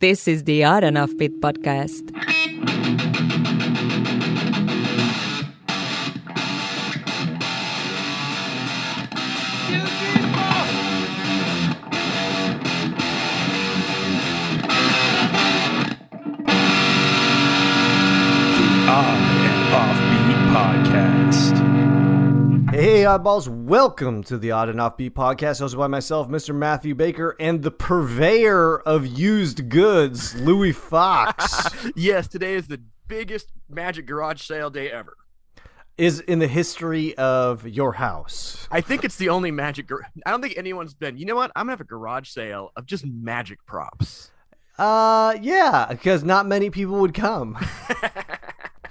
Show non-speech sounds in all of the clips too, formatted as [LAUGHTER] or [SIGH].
This is the Odd Offbeat podcast. Hey, oddballs, welcome to the Odd and Offbeat podcast, hosted by myself, Mr. Matthew Baker, and the purveyor of used goods, Louis Fox, [LAUGHS] Yes, today is the biggest Magic Garage sale day ever. is in the history of your house. I think it's the only Magic. Gar- I don't think anyone's been. You know what? I'm gonna have a garage sale of just Magic props. Uh, yeah, because not many people would come. [LAUGHS]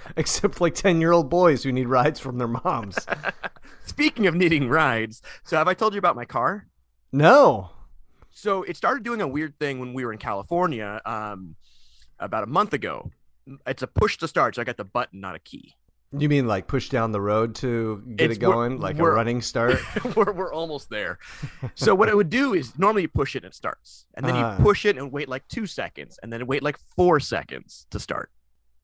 [LAUGHS] Except like 10 year old boys who need rides from their moms. Speaking of needing rides, so have I told you about my car? No. So it started doing a weird thing when we were in California um, about a month ago. It's a push to start, so I got the button, not a key. You mean like push down the road to get It's- it going, like a running start? [LAUGHS] we're, we're almost there. So what it would do is normally you push it and it starts, and then Uh. you push it and wait like two seconds, and then wait like four seconds to start.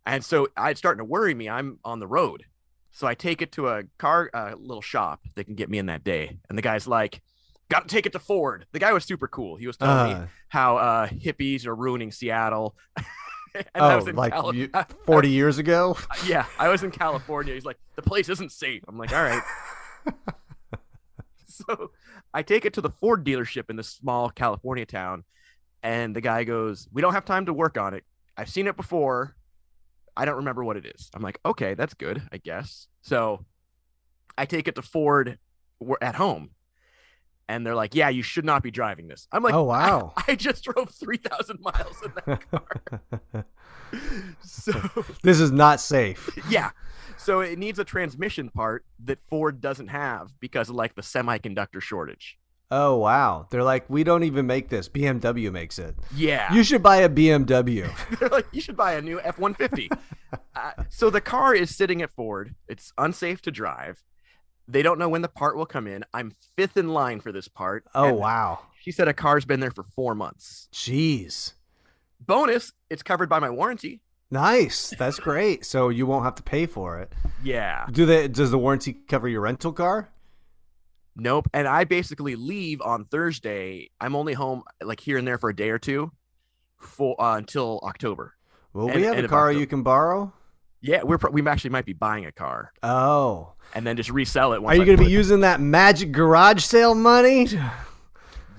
And so it's starting to worry me. I'm on the road, so I take it to a car, uh, little shop that can get me in that day. And the guy's like, "Got to take it to Ford." The guy was super cool. He was telling me Uh, how uh, hippies are ruining Seattle. [LAUGHS] and I oh, was in like Cali- you, [LAUGHS] 40 years ago? [LAUGHS] yeah, I was in California. He's like, the place isn't safe. I'm like, all right. so I take it to the Ford dealership in this small California town, and the guy goes, "We don't have time to work on it. I've seen it before. I don't remember what it is." I'm like, "Okay, that's good, I guess." So I take it to Ford at home, and they're like, "Yeah, you should not be driving this." I'm like, Oh, [LAUGHS] wow. I, just drove three thousand [LAUGHS] miles in that [LAUGHS] car." so this is not safe. yeah. So it needs a transmission part that Ford doesn't have because of like the semiconductor shortage. Oh wow. They're like, we don't even make this. BMW makes it. Yeah. You should buy a BMW. [LAUGHS] They're like, you should buy a new F 150. [LAUGHS] uh, so the car is sitting at Ford. It's unsafe to drive. They don't know when the part will come in. I'm fifth in line for this part. Oh wow. She said a car's been there for four months. Jeez. Bonus, it's covered by my warranty. Nice. That's great. So you won't have to pay for it. Yeah. Do they does the warranty cover your rental car? Nope. And I basically leave on Thursday. I'm only home like here and there for a day or two for uh, until October. Well, And- we have and a car you can borrow. Yeah, we're we actually might be buying a car Oh. and then just resell it. Are you going to be using that magic garage sale money?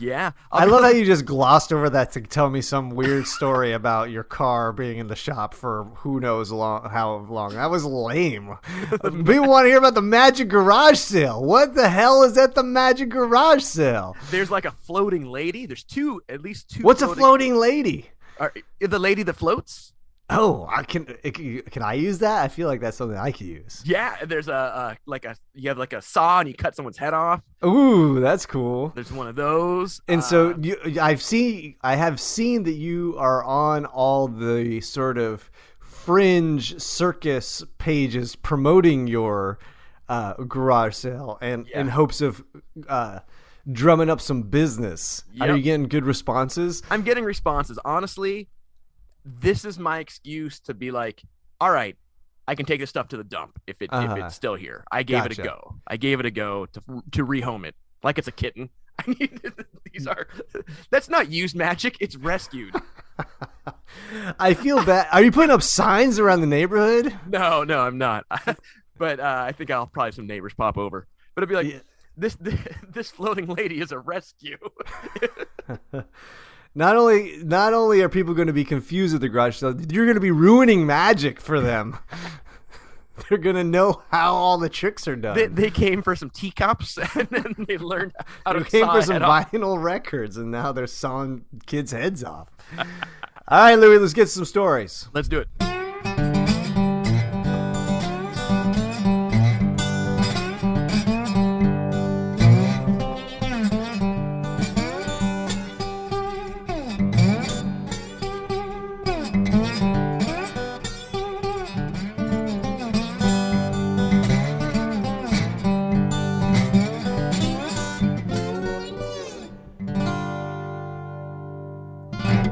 Yeah, I love how you just glossed over that to tell me some weird story [LAUGHS] about your car being in the shop for who knows long how long. That was lame. [LAUGHS] Uh, people want to hear about the magic garage sale. What the hell is at the magic garage sale? There's like a floating lady. There's two, at least two. What's a floating lady? Are, the lady that floats? Oh, I can can I use that? I feel like that's something I could use. Yeah, there's a, a like a you have like a saw and you cut someone's head off. Ooh, that's cool. There's one of those. And so Uh, you, I've seen, I have seen that you are on all the sort of fringe circus pages promoting your uh, garage sale, and in hopes of uh, drumming up some business. Are you getting good responses? I'm getting responses. Honestly, this is my excuse to be like, all right, I can take this stuff to the dump if it Uh-huh. if it's still here. I gave it a go. I gave it a go to to rehome it like it's a kitten. [LAUGHS] I need [LAUGHS] these are that's not used magic. It's rescued. [LAUGHS] I feel bad. Are you putting up signs around the neighborhood? No, no, I'm not. but uh, I think I'll probably some neighbors pop over. But it'd be like Yeah. this, this floating lady is a rescue. Not only, not only are people going to be confused with the garage sale, you're going to be ruining magic for them. [LAUGHS] They're going to know how all the tricks are done. they, they came for some teacups [LAUGHS] and then they learned how They to came for some head off. vinyl records, and now they're sawing kids' heads off. [LAUGHS] All right, Louis, let's get some stories. Let's do it.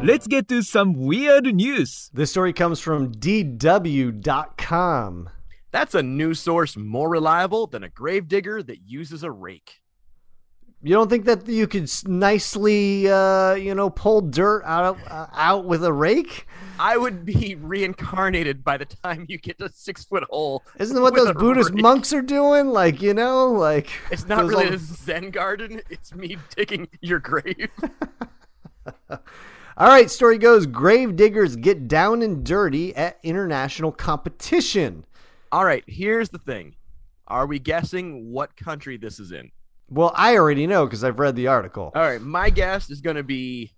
Let's get to some weird news. This story comes from DW.com. That's a news source more reliable than a gravedigger that uses a rake. You don't think that you could nicely, uh, you know, pull dirt out of, uh, out with a rake? I would be reincarnated by the time you get to six foot hole. Isn't that what those Buddhist rake. monks are doing? Like, you know, like it's not really old... a Zen garden. It's me digging your grave. [LAUGHS] All right, story goes grave diggers get down and dirty at international competition. All right, here's the thing. Are we guessing what country this is in? Well, I already know because I've read the article. All right, my guess is going to be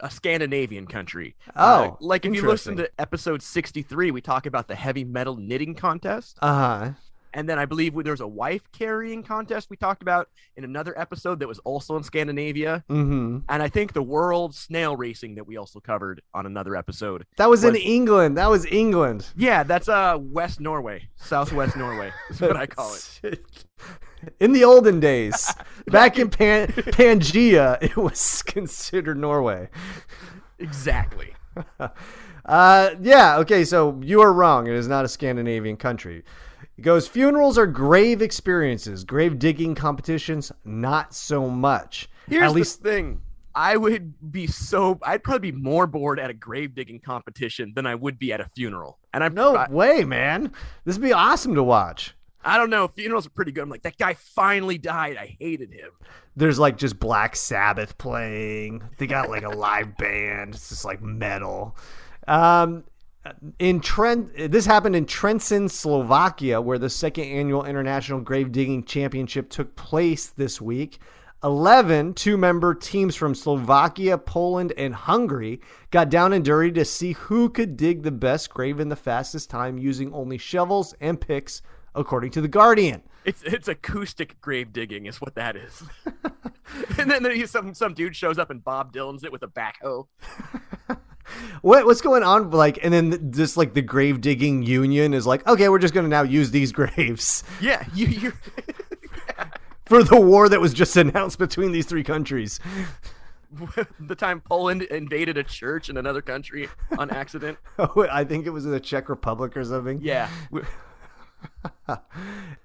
a Scandinavian country. Oh, Uh, like if you listen to episode 63, we talk about the heavy metal knitting contest. Uh huh. And then I believe there's a wife carrying contest we talked about in another episode that was also in Scandinavia. Mm-hmm. And I think the world snail racing that we also covered on another episode. That was, in England. That was England. Yeah, that's uh West Norway, Southwest Norway is what I call it. [LAUGHS] In the olden days, [LAUGHS] back in Pan- [LAUGHS] Pangea, it was considered Norway. Exactly. Uh, yeah, okay, so you are wrong. It is not a Scandinavian country. It goes funerals are grave experiences, grave digging competitions, not so much. Here's At least the thing. I would be so I'd probably be more bored at a grave digging competition than I would be at a funeral. And I'm no I, way, man. This would be awesome to watch. I don't know, funerals are pretty good. I'm like, that guy finally died. I hated him. There's like just Black Sabbath playing. They got like a live [LAUGHS] band. It's just like metal. Um, in Trent, this happened in Trenčín, Slovakia, where the second annual International Grave Digging Championship took place this week. 11 two member teams from Slovakia, Poland, and Hungary got down and dirty to see who could dig the best grave in the fastest time using only shovels and picks, according to The Guardian. It's it's acoustic grave digging is what that is. [LAUGHS] and then there, some some dude shows up and Bob Dylan's it with a backhoe. [LAUGHS] What what's going on? Like, and then just like the grave digging union is like, okay, we're just gonna now use these graves Yeah, you you [LAUGHS] for the war that was just announced between these three countries. [LAUGHS] the time Poland invaded a church in another country on accident. [LAUGHS] Oh, I think it was in the Czech Republic or something. Yeah.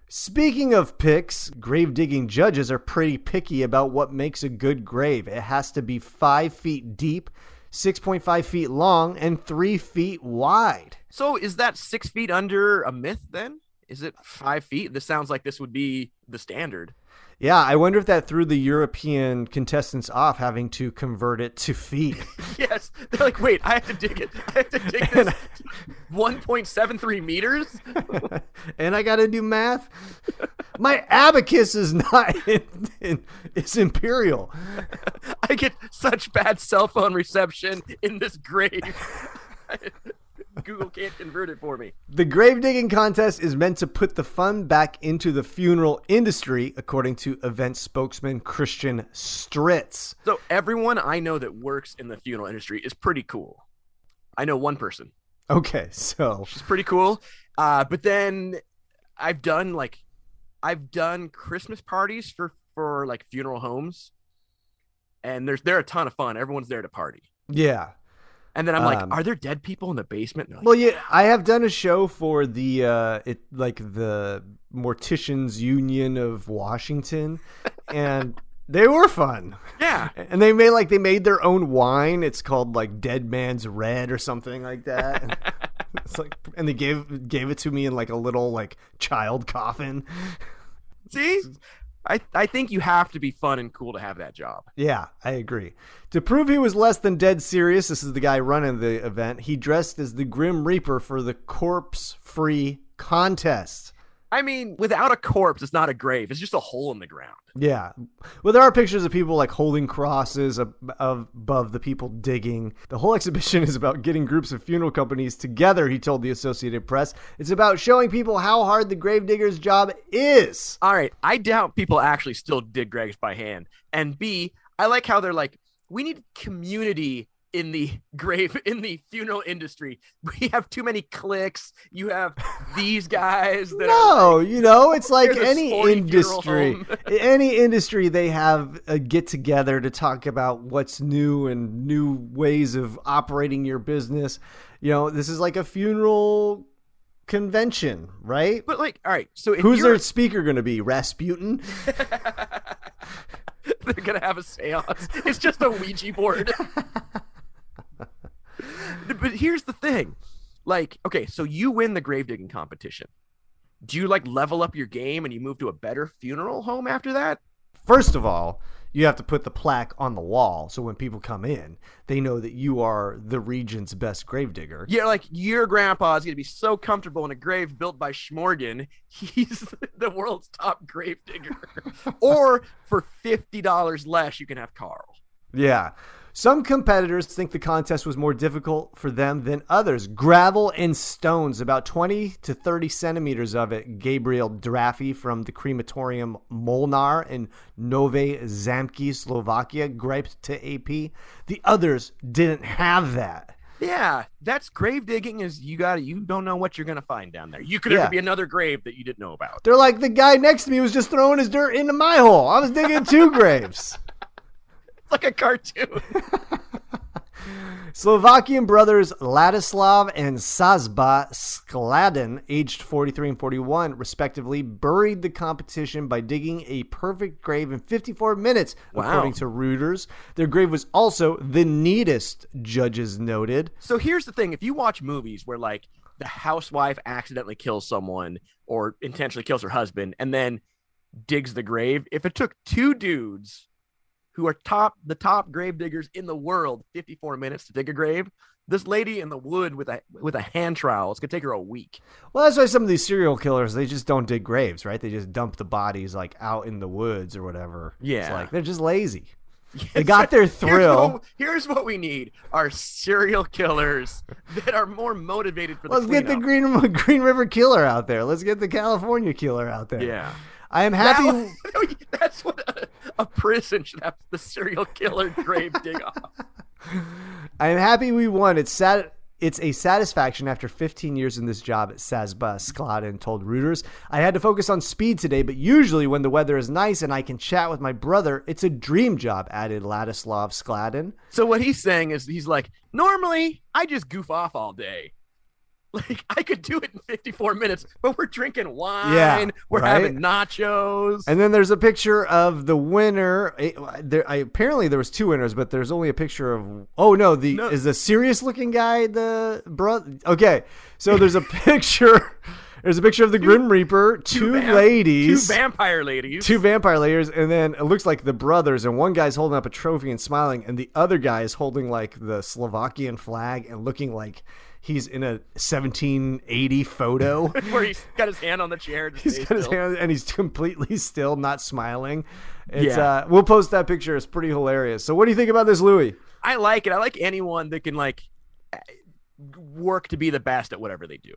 Speaking of picks, grave digging judges are pretty picky about what makes a good grave. It has to be five feet deep, 6.5 feet long, and three feet wide. So is that six feet under a myth then? Is it five feet? This sounds like this would be the standard. Yeah, I wonder if that threw the European contestants off having to convert it to feet. [LAUGHS] Yes. They're like, wait, I have to dig it. I have to dig [LAUGHS] this 1.73 meters? [LAUGHS] and I got to do math. My abacus is not in, in, it's imperial. [LAUGHS] Get such bad cell phone reception in this grave. [LAUGHS] Google can't convert it for me. The grave digging contest is meant to put the fun back into the funeral industry, according to event spokesman Christian Stritz. So everyone I know that works in the funeral industry is pretty cool. I know one person. Okay, so She's pretty cool. Uh, but then I've done like I've done Christmas parties for for like funeral homes, and there's they're a ton of fun. Everyone's there to party. yeah. And then I'm like, Um, are there dead people in the basement? Like, Well, yeah, I have done a show for the uh, it like the Morticians Union of Washington, and [LAUGHS] they were fun. yeah. And they made like they made their own wine. It's called like Dead Man's Red or something like that. And [LAUGHS] it's like, and they gave gave it to me in like a little like child coffin. See, [LAUGHS] I I think you have to be fun and cool to have that job. Yeah, I agree. To prove he was less than dead serious, this is the guy running the event. He dressed as the Grim Reaper for the corpse free contest. I mean, without a corpse, it's not a grave. It's just a hole in the ground. Yeah. Well, there are pictures of people like holding crosses ab- ab- above the people digging. The whole exhibition [LAUGHS] is about getting groups of funeral companies together, he told the Associated Press. It's about showing people how hard the gravedigger's job is. All right, I doubt people actually still dig graves by hand. And B, I like how they're like, we need community in the grave [LAUGHS] in the funeral industry. [LAUGHS] We have too many clicks. You have these guys that are No, you know, it's like any industry. [LAUGHS] any industry, they have a get together to talk about what's new and new ways of operating your business. You know, this is like a funeral convention, right? but like all right, so Who's their speaker going to be? Rasputin? they're gonna have a seance. It's just a Ouija board. But here's the thing. Like, okay, so you win the grave digging competition. Do you like level up your game and you move to a better funeral home after that? First of all, you have to put the plaque on the wall so when people come in, they know that you are the region's best gravedigger. Yeah, like your grandpa's gonna be so comfortable in a grave built by Schmorgan, [LAUGHS] he's the world's top grave digger. [LAUGHS] or for fifty dollars less, you can have Carl. Yeah. Some competitors think the contest was more difficult for them than others. Gravel and stones, about 20 to 30 centimeters of it. Gabriel Drafy from the crematorium Molnar in Nove Zamki, Slovakia, griped to AP. The others didn't have that. Yeah, that's grave digging. Is you got you don't know what you're gonna find down there. You could Yeah. be another grave that you didn't know about. They're like, the guy next to me was just throwing his dirt into my hole. I was digging two [LAUGHS] graves. [LAUGHS] Like a cartoon. [LAUGHS] Slovakian brothers Ladislav and Sazba Skladen, aged 43 and 41, respectively, buried the competition by digging a perfect grave in 54 minutes, Wow. according to Reuters. Their grave was also the neatest, judges noted. So here's the thing: if you watch movies where like the housewife accidentally kills someone or intentionally kills her husband and then digs the grave, if it took two dudes who are top the top grave diggers in the world 54 minutes to dig a grave, this lady in the wood with a with a hand trowel, it's gonna take her a week. Well, that's why some of these serial killers, they just don't dig graves, right? They just dump the bodies like out in the woods or whatever. yeah It's like they're just lazy. [LAUGHS] They got their Here's thrill. what, here's what we need: are serial killers that are more motivated for the Let's get the. Green [LAUGHS] Green River Killer out there. Let's get the California Killer out there. Yeah. I am happy. That- [LAUGHS] that's what a, a prison should have the serial killer grave dig [LAUGHS] off. I am happy we won. It's sad. It's a satisfaction after 15 years in this job at Sazba Skladen told Reuters. I had to focus on speed today, but usually when the weather is nice and I can chat with my brother, it's a dream job, added Ladislav Skladen. So what he's saying is he's like, normally I just goof off all day. Like I could do it in 54 minutes, but we're drinking wine, Yeah, we're right? having nachos. And then there's a picture of the winner. Eh, There, I, apparently there was two winners, but there's only a picture of. Oh no, the No. is the serious looking guy the brother? Okay, so there's a [LAUGHS] picture. There's a picture of the Grim Reaper, two, vamp- ladies, two vampire ladies. two vampire layers, and then it looks like the brothers, and one guy's holding up a trophy and smiling, and the other guy is holding like the Slovakian flag and looking like he's in a 1780 photo. [LAUGHS] where he's got his hand on the chair. he's got his hand and he's completely [LAUGHS] still, not smiling. It's Yeah. uh we'll post that picture. It's pretty hilarious. So what do you think about this, Louis? I like it. I like anyone that can like work to be the best at whatever they do.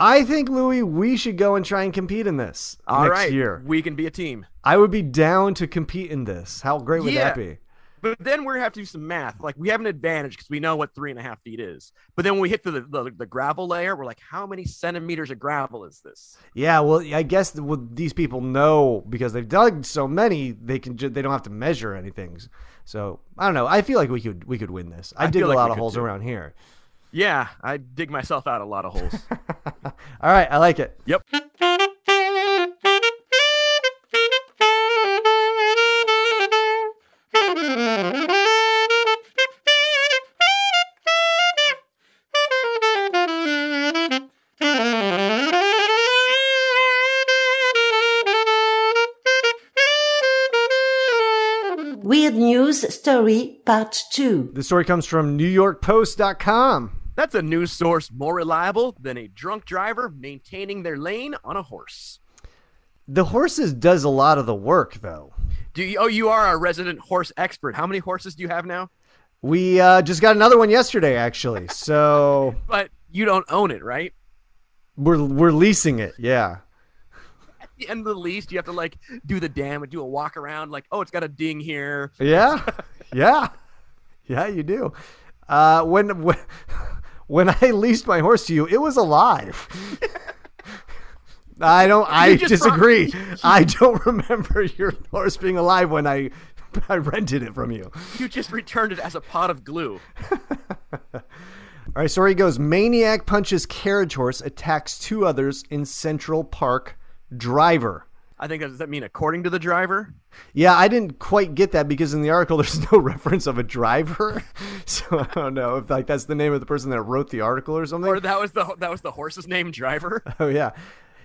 I think Louis, we should go and try and compete in this All right, next year. we can be a team. I would be down to compete in this. How great would that be? But then we're gonna have to do some math. Like we have an advantage because we know what three and a half feet is. But then when we hit the, the the gravel layer, we're like, how many centimeters of gravel is this? Yeah, well, I guess these people know because they've dug so many, they can ju- they don't have to measure anything. So I don't know. I feel like we could we could win this. I, I dig a lot of holes around here. Yeah, I dig myself out a lot of holes. [LAUGHS] All right, I like it. yep. News Story Part 2. The story comes from NewYorkPost.com. That's a news source more reliable than a drunk driver maintaining their lane on a horse. The horses does a lot of the work though. Do you, oh, you are a resident horse expert. How many horses do you have now? We uh, just got another one yesterday, actually. So [LAUGHS] But you don't own it, right? we're we're leasing it. Yeah. [LAUGHS] The end of the lease, you have to like do the damage, do a walk around, like, oh, it's got a ding here. Yeah. [LAUGHS] yeah. Yeah, you do. Uh, when when [LAUGHS] when I leased my horse to you, it was alive. I don't. I disagree. I don't remember your horse being alive when I I rented it from you. You just returned it as a pot of glue. All right, story goes Maniac punches carriage horse, attacks two others in Central Park. Driver. I think does that mean according to the driver? Yeah, I didn't quite get that because in the article [LAUGHS] there's no reference of a driver. [LAUGHS] So I don't know if like that's the name of the person that wrote the article or something. Or that was the that was the horse's name, driver. [LAUGHS] Oh yeah.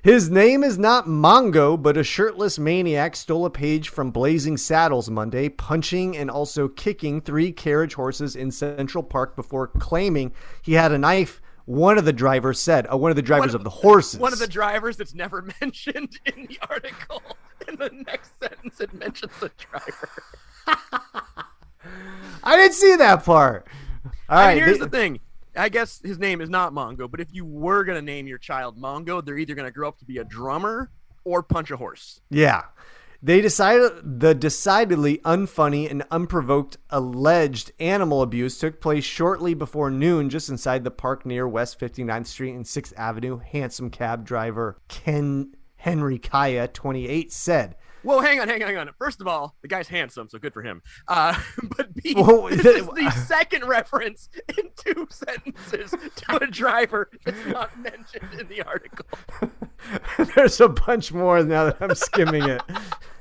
His name is not Mongo, but a shirtless maniac stole a page from Blazing Saddles Monday, punching and also kicking three carriage horses in Central Park before claiming he had a knife. One of the drivers said, uh, one of the drivers One of the horses. One of the drivers that's never [LAUGHS] mentioned in the article. In the next sentence, it mentions the driver. [LAUGHS] I didn't see that part. All right, here's the thing. I guess his name is not Mongo, but if you were gonna name your child Mongo, they're either gonna grow up to be a drummer or punch a horse. Yeah. They decided the decidedly unfunny and unprovoked alleged animal abuse took place shortly before noon just inside the park near West 59th Street and 6th Avenue. Handsome cab driver Ken Henry Kaya, 28, said, Whoa, hang on, hang on, hang on. First of all, the guy's handsome, so good for him. Uh, [LAUGHS] but B, Whoa, [LAUGHS] this the- is the second reference in two [LAUGHS] sentences to a driver that's not mentioned in the article. There's a bunch more now that I'm skimming it.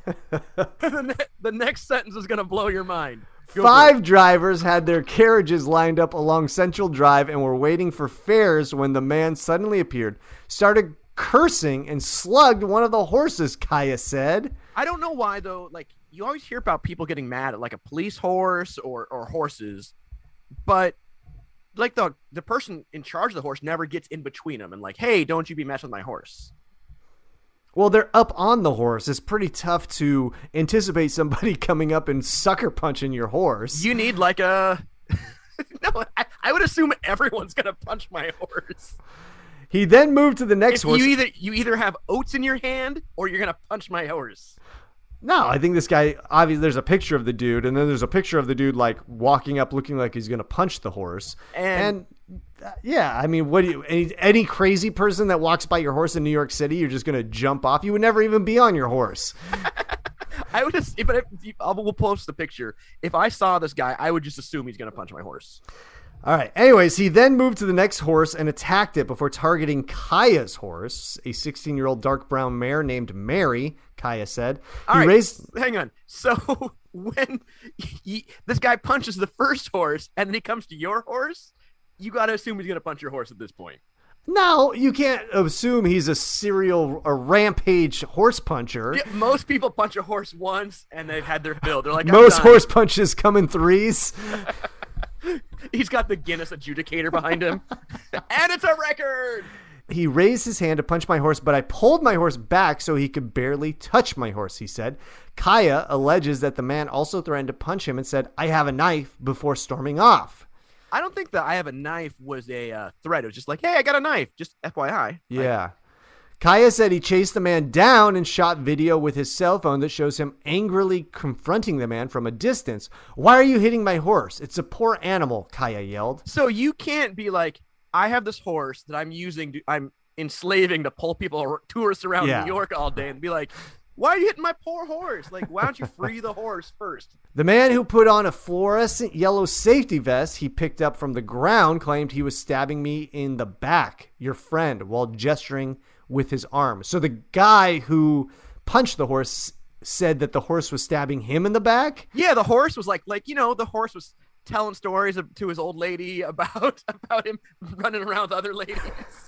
[LAUGHS] the, ne- the next sentence is gonna blow your mind. Go. Five drivers had their carriages lined up along Central Drive and were waiting for fares when the man suddenly appeared, started cursing, and slugged one of the horses, Kaya said. I don't know why though. Like you always hear about people getting mad at like a police horse or or horses, but like the the person in charge of the horse never gets in between them and like, hey, don't you be messing with my horse. Well, they're up on the horse. It's pretty tough to anticipate somebody [LAUGHS] coming up and sucker punching your horse. You need like a. [LAUGHS] no, I, I would assume everyone's gonna punch my horse. he then moved to the next If horse. you either you either have oats in your hand or you're gonna punch my horse. no, I think this guy. Obviously, there's a picture of the dude, and then there's a picture of the dude like walking up, looking like he's gonna punch the horse. And- uh, yeah, I mean, what do you? Any, any crazy person that walks by your horse in New York City, you're just gonna jump off. You would never even be on your horse. [LAUGHS] I would just, but will post the picture. If I saw this guy, I would just assume he's gonna punch my horse. All right. Anyways, he then moved to the next horse and attacked it before targeting Kaya's horse, a 16 year old dark brown mare named Mary. Kaya said. All he right, raised. hang on. So [LAUGHS] when he, this guy punches the first horse and then he comes to your horse, you got to assume he's gonna punch your horse at this point. No, you can't assume he's a serial, a rampage horse puncher. Yeah, most people punch a horse once and they've had their fill. They're like, Most done. horse punches come in threes. [LAUGHS] He's got the Guinness adjudicator behind him, [LAUGHS] and it's a record. He raised his hand to punch my horse, but I pulled my horse back so he could barely touch my horse, he said. Kaya alleges that the man also threatened to punch him and said, I have a knife before storming off. I don't think that I have a knife was a uh, threat. It was just like, hey, I got a knife. Just FYI. Yeah. Kaya said he chased the man down and shot video with his cell phone that shows him angrily confronting the man from a distance. Why are you hitting my horse? It's a poor animal, Kaya yelled. So you can't be like, I have this horse that I'm using, to, I'm enslaving to pull people, tourists around Yeah. New York all day, and be like, why are you hitting my poor horse? Like, why don't you free the horse first? The man who put on a fluorescent yellow safety vest he picked up from the ground claimed he was stabbing me in the back, your friend, while gesturing with his arm. So the guy who punched the horse said that the horse was stabbing him in the back? Yeah, the horse was like, like you know, the horse was telling stories to his old lady [LAUGHS] about about him running around with other ladies.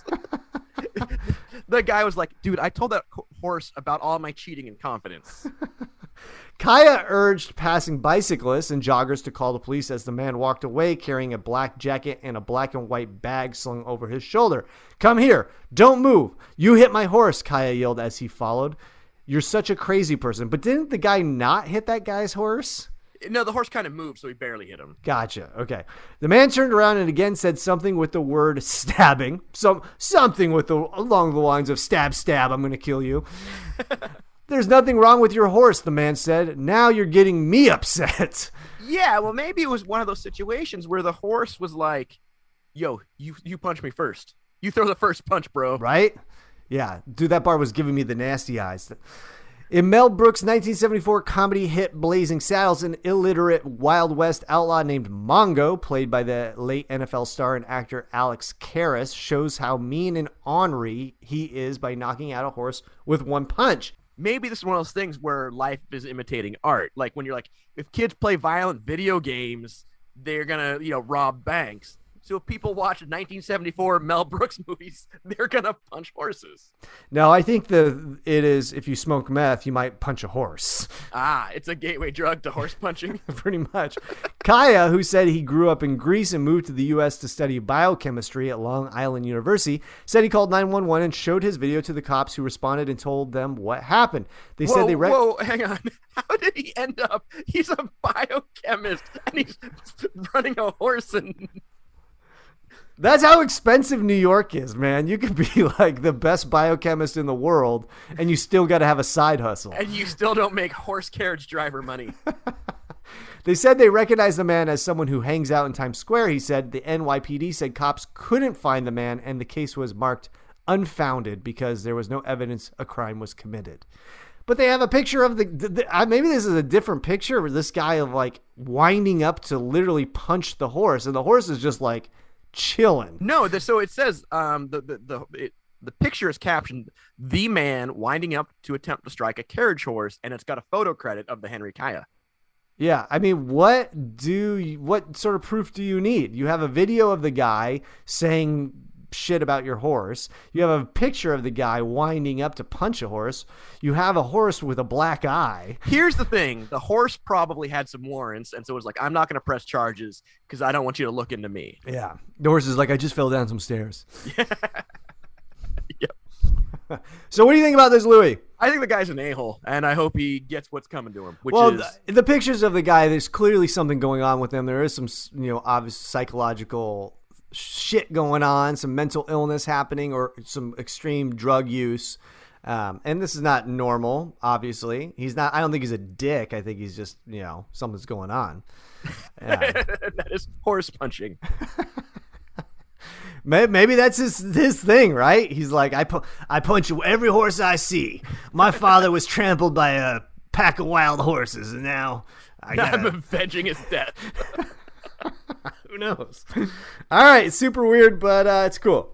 [LAUGHS] [LAUGHS] the guy was like, dude, I told that horse about all my cheating and confidence. [LAUGHS] Kaya urged passing bicyclists and joggers to call the police as the man walked away carrying a black jacket and a black and white bag slung over his shoulder. Come here. Don't move. You hit my horse, Kaya yelled as he followed. You're such a crazy person. But didn't the guy not hit that guy's horse? No, the horse kind of moved, so he barely hit him. Gotcha. Okay. The man turned around and again said something with the word stabbing. Some something with the along the lines of stab stab, I'm going to kill you. [LAUGHS] There's nothing wrong with your horse, the man said. Now you're getting me upset. Yeah, well, maybe it was one of those situations where the horse was like, "Yo, you you punch me first. You throw the first punch, bro." right? Yeah, dude, that bar was giving me the nasty eyes. In Mel Brooks' 1974 comedy hit Blazing Saddles, an illiterate Wild West outlaw named Mongo, played by the late NFL star and actor Alex Karras, shows how mean and ornery he is by knocking out a horse with one punch. Maybe this is one of those things where life is imitating art. Like when you're like, if kids play violent video games, they're gonna, you know, rob banks. So if people watch 1974 Mel Brooks [LAUGHS] movies, they're gonna punch horses. Now, I think the it is if you smoke meth, you might punch a horse. Ah, it's a gateway drug to horse punching. [LAUGHS] pretty much. Kaya, who said he grew up in Greece and moved to the U.S. to study biochemistry at Long Island University, said he called 911 and showed his video to the cops who responded and told them what happened. They whoa, said they re- whoa, hang on. [LAUGHS] How did he end up? He's a biochemist and he's running a horse and That's how expensive New York is, man. You could be [LAUGHS] like the best biochemist in the world and you still got to have a side hustle. and you still don't make horse carriage driver money. [LAUGHS] They said they recognized the man as someone who hangs out in Times Square. He said the NYPD said cops couldn't find the man and the case was marked unfounded because there was no evidence a crime was committed. But they have a picture of the, the, the- maybe this is a different picture of this guy of like winding up to literally punch the horse, and the horse is just like chilling. No, the, so it says um the the the it, the picture is captioned "the man winding up to attempt to strike a carriage horse," and it's got a photo credit of the Henry Kaya. Yeah, I mean, what do you, what sort of proof do you need? You have a video of the guy saying shit about your horse. You have a picture of the guy winding up to punch a horse. You have a horse with a black eye. Here's the thing: the horse probably had some warrants, and so it was like, "I'm not going to press charges because I don't want you to look into me." Yeah, the horse is like, I just fell down some stairs. [LAUGHS] Yep. So, what do you think about this, Louis? I think the guy's an a-hole, and I hope he gets what's coming to him. Which well, is the, the pictures of the guy, there's clearly something going on with him. There is some, you know, obvious psychological shit going on, some mental illness happening, or some extreme drug use. Um, and this is not normal, obviously. He's not, I don't think he's a dick. I think he's just, you know, something's going on. Yeah. [LAUGHS] that is horse punching. [LAUGHS] Maybe that's his his thing, right? He's like, I pu- I punch every horse I see. My father was trampled by a pack of wild horses, and now I [LAUGHS] I'm got avenging his death. Who knows. [LAUGHS] All right, super weird, but uh, it's cool.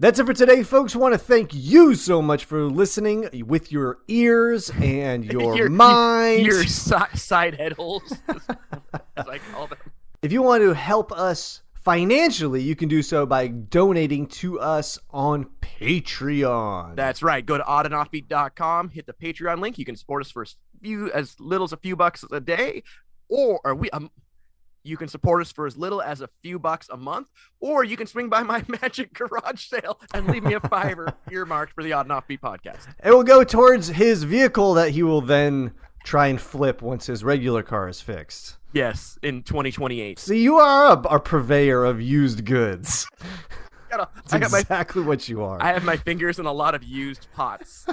That's it for today, folks. Want to thank you so much for listening with your ears and [LAUGHS] your, Your- mind. Your si- side head holes, [LAUGHS] as I call them. If you want to help us financially, you can do so by donating to us on Patreon. That's right. Go to oddandoffbeat.com, hit the Patreon link. You can support us for as few as little as a few bucks a day, or, or we um, you can support us for as little as a few bucks a month, or you can swing by [LAUGHS] my magic garage sale and leave me a fiver [LAUGHS] earmarked for the Odd and Offbeat podcast. It will go towards his vehicle that he will then try and flip once his regular car is fixed. Yes, in 2028. See, you are a, a purveyor of used goods. That's [LAUGHS] I got my exactly what you are. I have my fingers in a lot of used pots.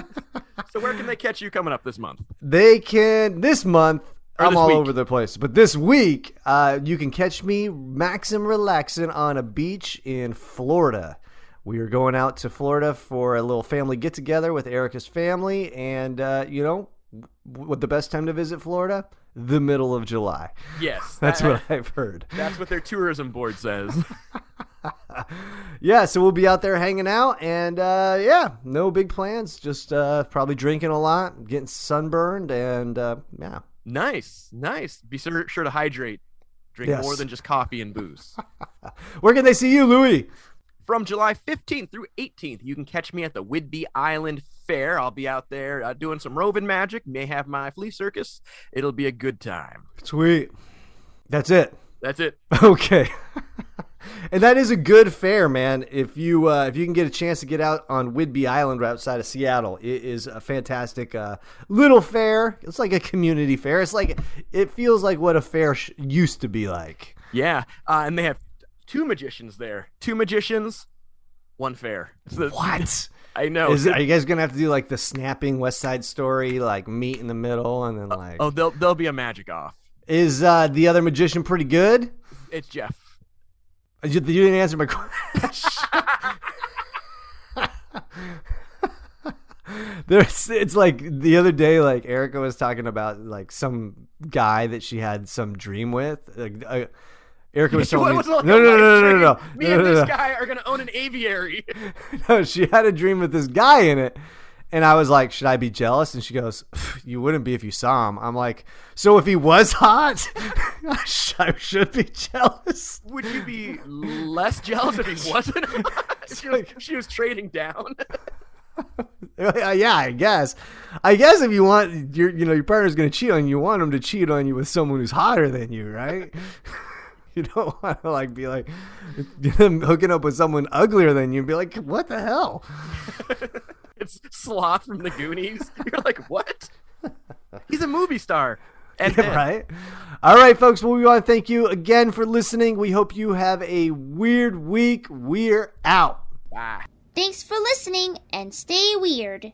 so where can they catch you coming up this month? They can this month. I'm all week. over the place, but this week, uh, you can catch me maxim relaxing on a beach in Florida. We are going out to Florida for a little family get together with Erica's family, and uh, you know, what the best time to visit Florida? The middle of July. Yes, [LAUGHS] That's that- what I've heard. That's what their tourism board says. [LAUGHS] Yeah, so we'll be out there hanging out, and uh, yeah, no big plans. Just uh, probably drinking a lot, getting sunburned, and uh, yeah. Nice, nice. Be sure, sure to hydrate. Drink Yes. more than just coffee and booze. [LAUGHS] Where can they see you, Louis? From July 15th through 18th, you can catch me at the Whidbey Island Fair. I'll be out there uh, doing some roving magic. May have my flea circus. It'll be a good time. Sweet. That's it. That's it. [LAUGHS] Okay. [LAUGHS] and that is a good fair, man. If you uh, if you can get a chance to get out on Whidbey Island, right outside of Seattle, it is a fantastic uh, little fair. It's like a community fair. It's like it feels like what a fair sh- used to be like. Yeah, uh, and they have two magicians there. Two magicians, one fair. [LAUGHS] So- What? I know. Is are you guys gonna have to do like the snapping West Side Story, like meet in the middle, and then like? oh, there'll there'll be a magic off. Is uh, the other magician pretty good? It's Jeff. You, you didn't answer my [LAUGHS] question. There's, it's like the other day, like Erica was talking about like some guy that she had some dream with. Like, uh, Erica was [LAUGHS] telling me, no, no, no, no, no, no, no. Me no, and no, this guy are gonna own an aviary. [LAUGHS] no, she had a dream with this guy in it. And I was like, should I be jealous? And she goes, you wouldn't be if you saw him. I'm like, so if he was [LAUGHS] hot, I [LAUGHS] sh- I should be jealous. Would you be less jealous if he [LAUGHS] wasn't? she, was, she was trading down. Yeah, I guess. I guess if you want your, you know, your partner's going to cheat on you, you want him to cheat on you with someone who's hotter than you, right? you don't want to like be like hooking up with someone uglier than you and be like, what the hell? It's Sloth from the Goonies. [LAUGHS] You're like, what? He's a movie star. And Yeah, right? All right, folks. Well, we want to thank you again for listening. We hope you have a weird week. We're out. Bye. Thanks for listening and stay weird.